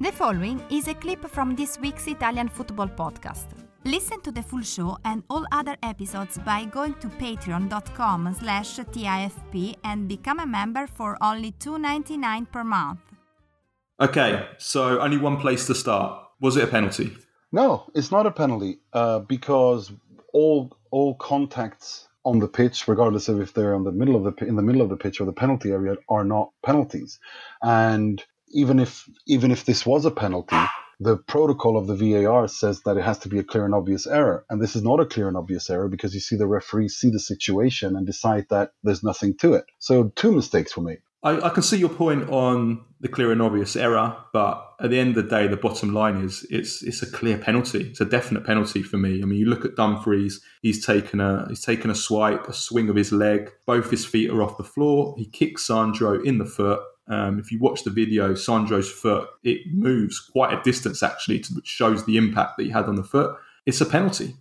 The following is a clip from this week's Italian football podcast. Listen to the full show and all other episodes by going to patreon.com slash TIFP and become a member for only $2.99 per month. Okay, so only one place to start. Was it a penalty? No, it's not a penalty uh, because all all contacts on the pitch, regardless of if they're on the middle of the in the middle of the pitch or the penalty area, are not penalties. And even if even if this was a penalty, the protocol of the VAR says that it has to be a clear and obvious error, and this is not a clear and obvious error because you see the referee see the situation and decide that there's nothing to it. So two mistakes were made. I, I, can see your point on the clear and obvious error, but at the end of the day, the bottom line is it's it's a clear penalty. It's a definite penalty for me. I mean, you look at Dumfries; he's taken a he's taken a swipe, a swing of his leg. Both his feet are off the floor. He kicks Sandro in the foot. Um, if you watch the video, Sandro's foot it moves quite a distance actually, to, which shows the impact that he had on the foot. It's a penalty.